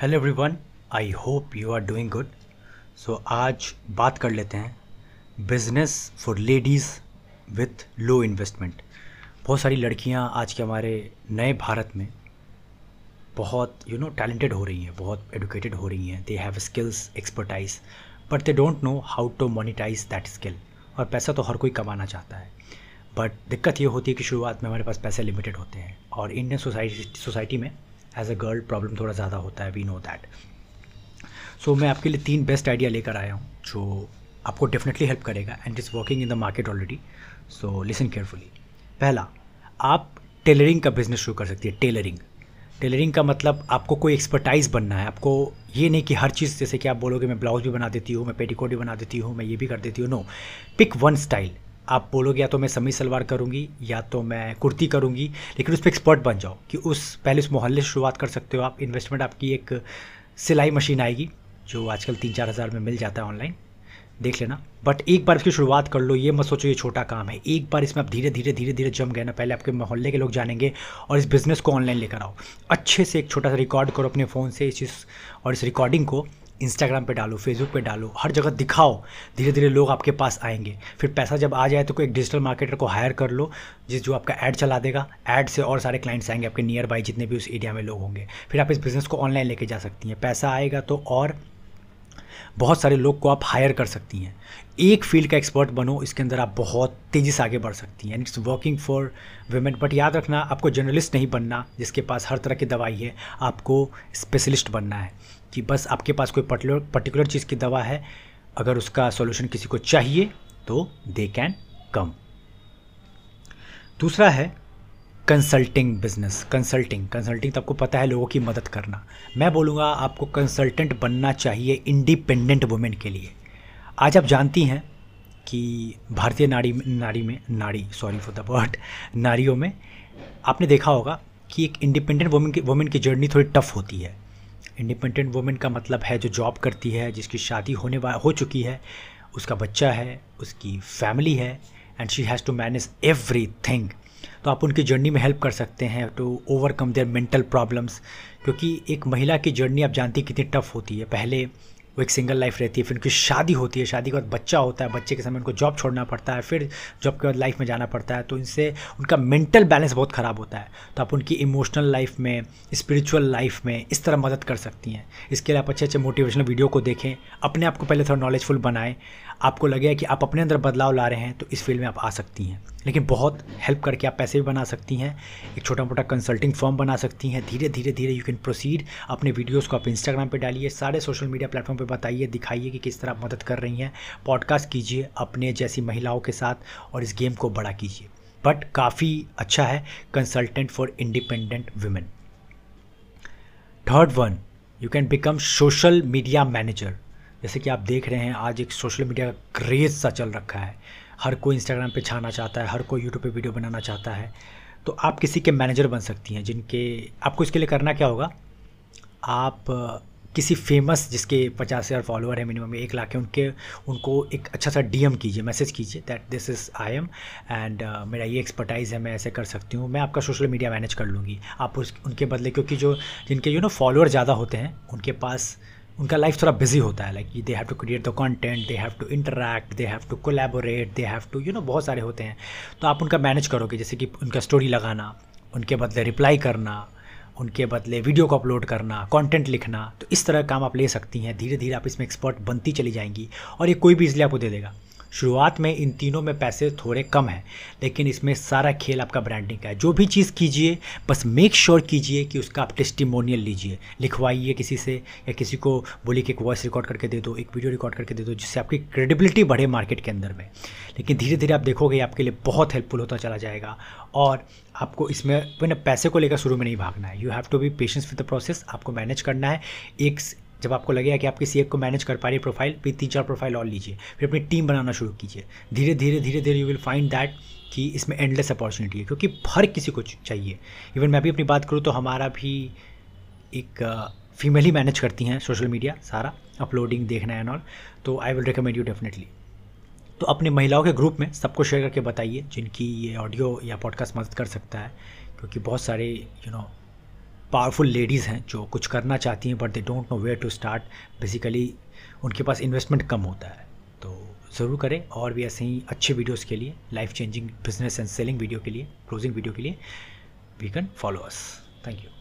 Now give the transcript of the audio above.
Hello everyone I hope you are doing good so आज बात कर लेते हैं business for ladies with low investment बहुत सारी लड़कियाँ आज के हमारे नए भारत में बहुत यू नो टैलेंटेड हो रही हैं, बहुत एडुकेटेड हो रही हैं. They have skills expertise but they don't know how to monetize that skill और पैसा तो हर कोई कमाना चाहता है. बट दिक्कत ये होती है कि शुरुआत में हमारे पास पैसे लिमिटेड होते हैं. और इंडियन सोसाइटी सोसाइटी में एज अ गर्ल प्रॉब्लम थोड़ा ज़्यादा होता है वी नो दैट सो मैं आपके लिए तीन बेस्ट आइडिया लेकर आया हूँ, जो आपको डेफिनेटली हेल्प करेगा and is working in the market already so listen carefully पहला, आप टेलरिंग का बिज़नेस शुरू कर सकती है टेलरिंग टेलरिंग का मतलब आपको कोई एक्सपर्टाइज बनना है, आपको ये नहीं कि हर चीज़, जैसे कि आप बोलोगे, मैं ब्लाउज भी बना देती हूँ, मैं पेटीकोट भी बना देती हूँ, मैं ये भी कर देती हूँ. नो पिक वन स्टाइल आप बोलोगे, या तो मैं समी सलवार करूँगी, या तो मैं कुर्ती करूँगी, लेकिन उस पर एक्सपर्ट बन जाओ कि उस, पहले उस मोहल्ले से शुरुआत कर सकते हो आप। इन्वेस्टमेंट आपकी एक सिलाई मशीन आएगी, जो आजकल तीन चार हज़ार में मिल जाता है ऑनलाइन देख लेना। बट एक बार इसकी शुरुआत कर लो, ये मत सोचो ये छोटा काम है। एक बार इसमें आप धीरे धीरे धीरे धीरे जम गए ना, पहले आपके मोहल्ले के लोग जानेंगे और इस बिज़नेस को ऑनलाइन लेकर आओ। अच्छे से एक छोटा सा रिकॉर्ड करो अपने फ़ोन से, इस चीज़ और इस रिकॉर्डिंग को इंस्टाग्राम पे डालो फेसबुक पे डालो, हर जगह दिखाओ धीरे धीरे लोग आपके पास आएँगे। फिर पैसा जब आ जाए तो कोई एक डिजिटल मार्केटर को हायर कर लो, जिस जो आपका ऐड चला देगा। ऐड से और सारे क्लाइंट्स आएँगे, आपके नियर बाई जितने भी उस एरिया में लोग होंगे। फिर आप इस बिज़नेस को ऑनलाइन लेके जा सकती हैं। पैसा आएगा तो और बहुत सारे लोग को आप हायर कर सकती हैं। एक फ़ील्ड का एक्सपर्ट बनो, इसके अंदर आप बहुत तेज़ी से आगे बढ़ सकती हैं। And it's working for women but याद रखना, आपको जर्नलिस्ट नहीं बनना, जिसके पास हर तरह की दवाई है, आपको स्पेशलिस्ट बनना है। कि बस आपके पास कोई पर्टिकुलर पर्टिकुलर चीज़ की दवा है, अगर उसका सॉल्यूशन किसी को चाहिए तो दे कैन कम दूसरा है कंसल्टिंग बिज़नेस कंसल्टिंग कंसल्टिंग तो आपको पता है लोगों की मदद करना। मैं बोलूँगा आपको कंसल्टेंट बनना चाहिए इंडिपेंडेंट वुमेन के लिए। आज आप जानती हैं कि भारतीय नारी नारी में, नारी सॉरी फॉर द वर्ड नारियों में आपने देखा होगा कि एक इंडिपेंडेंट वुमेन की वुमेन की जर्नी थोड़ी टफ होती है। इंडिपेंडेंट वुमेन का मतलब है जो जॉब करती है, जिसकी शादी होने वा, हो चुकी है, उसका बच्चा है, उसकी फैमिली है and she has to manage everything तो आप उनकी जर्नी में हेल्प कर सकते हैं to overcome their mental problems क्योंकि एक महिला की जर्नी आप जानती कितनी टफ होती है। पहले वो एक सिंगल लाइफ रहती है, फिर उनकी शादी होती है, शादी के बाद बच्चा होता है, बच्चे के समय उनको जॉब छोड़ना पड़ता है, फिर जॉब के बाद लाइफ में जाना पड़ता है तो इनसे उनका मेंटल बैलेंस बहुत ख़राब होता है। तो आप उनकी इमोशनल लाइफ में स्पिरिचुअल लाइफ में इस तरह मदद कर सकती हैं। इसके लिए आप अच्छे अच्छे मोटिवेशनल वीडियो को देखें, अपने आप को पहले थोड़ा नॉलेजफुल बनाएँ। आपको लगे कि आप अपने अंदर बदलाव ला रहे हैं तो इस फ़ील्ड में आप आ सकती हैं। लेकिन बहुत हेल्प करके आप पैसे भी बना सकती हैं, एक छोटा मोटा कंसल्टिंग फॉर्म बना सकती हैं धीरे धीरे धीरे यू कैन प्रोसीड अपने वीडियोस को आप इंस्टाग्राम पे डालिए, सारे सोशल मीडिया प्लेटफॉर्म पे बताइए, दिखाइए कि किस तरह मदद कर रही हैं। पॉडकास्ट कीजिए अपने जैसी महिलाओं के साथ और इस गेम को बड़ा कीजिए। बट काफ़ी अच्छा है consultant for independent women third one you can become social media manager जैसे कि आप देख रहे हैं, आज एक सोशल मीडिया का क्रेज़ सा चल रखा है। हर कोई इंस्टाग्राम पे छाना चाहता है, हर कोई यूट्यूब पे वीडियो बनाना चाहता है। तो आप किसी के मैनेजर बन सकती हैं, जिनके, आपको इसके लिए करना क्या होगा? आप किसी फ़ेमस जिसके पचास हज़ार फॉलोअर है मिनिमम एक लाख है, उनके, उनको एक अच्छा सा डीएम कीजिए मैसेज कीजिए that this is I am and मेरा ये एक्सपर्टाइज़ है, मैं ऐसे कर सकती हूँ, मैं आपका सोशल मीडिया मैनेज कर लूँगी। आप उस, उनके बदले क्योंकि जो, जिनके यू नो फॉलोअर ज़्यादा होते हैं, उनके पास, उनका लाइफ थोड़ा बिज़ी होता है like they have to create the content they have to interact they have to collaborate they have to you know बहुत सारे होते हैं। तो आप उनका मैनेज करोगे, जैसे कि उनका स्टोरी लगाना, उनके बदले रिप्लाई करना उनके बदले वीडियो को अपलोड करना कंटेंट लिखना तो इस तरह काम आप ले सकती हैं। धीरे धीरे आप इसमें एक्सपर्ट बनती चली जाएँगी और ये कोई भी इसलिए आपको दे देगा। शुरुआत में इन तीनों में पैसे थोड़े कम हैं, लेकिन इसमें सारा खेल आपका ब्रांडिंग का है। जो भी चीज़ कीजिए, बस मेक श्योर कीजिए कि उसका आप टेस्टिमोनियल लीजिए। लिखवाइए किसी से या किसी को बोलिए कि एक वॉइस रिकॉर्ड करके दे दो, एक वीडियो रिकॉर्ड करके दे दो, जिससे आपकी क्रेडिबिलिटी बढ़े मार्केट के अंदर में। लेकिन धीरे धीरे आप देखोगे आपके लिए बहुत हेल्पफुल होता चला जाएगा और आपको इसमें मैंने पैसे को लेकर शुरू में नहीं भागना है। You have to be patience with the process आपको मैनेज करना है। एक जब आपको लगेगा कि आप किसी एक को मैनेज कर पा रही प्रोफ़ाइल फिर तीन चार प्रोफ़ाइल और लीजिए। फिर अपनी टीम बनाना शुरू कीजिए। धीरे धीरे धीरे धीरे यू विल फाइंड दैट कि इसमें एंडलेस अपॉर्चुनिटी है क्योंकि हर किसी को चाहिए। इवन मैं भी अपनी बात करूँ तो हमारा भी एक फीमेल ही मैनेज करती हैं सोशल मीडिया सारा अपलोडिंग देखना एंड ऑल तो I will recommend you definitely तो अपने महिलाओं के ग्रुप में सबको शेयर करके बताइए जिनकी ये ऑडियो या पॉडकास्ट मदद कर सकता है क्योंकि बहुत सारे you you know know, powerful ladies हैं जो कुछ करना चाहती हैं but they don't know where to start basically उनके पास इन्वेस्टमेंट कम होता है। तो ज़रूर करें और भी ऐसे ही अच्छे वीडियोस के लिए life changing business and selling video के लिए क्लोजिंग वीडियो के लिए we can follow us thank you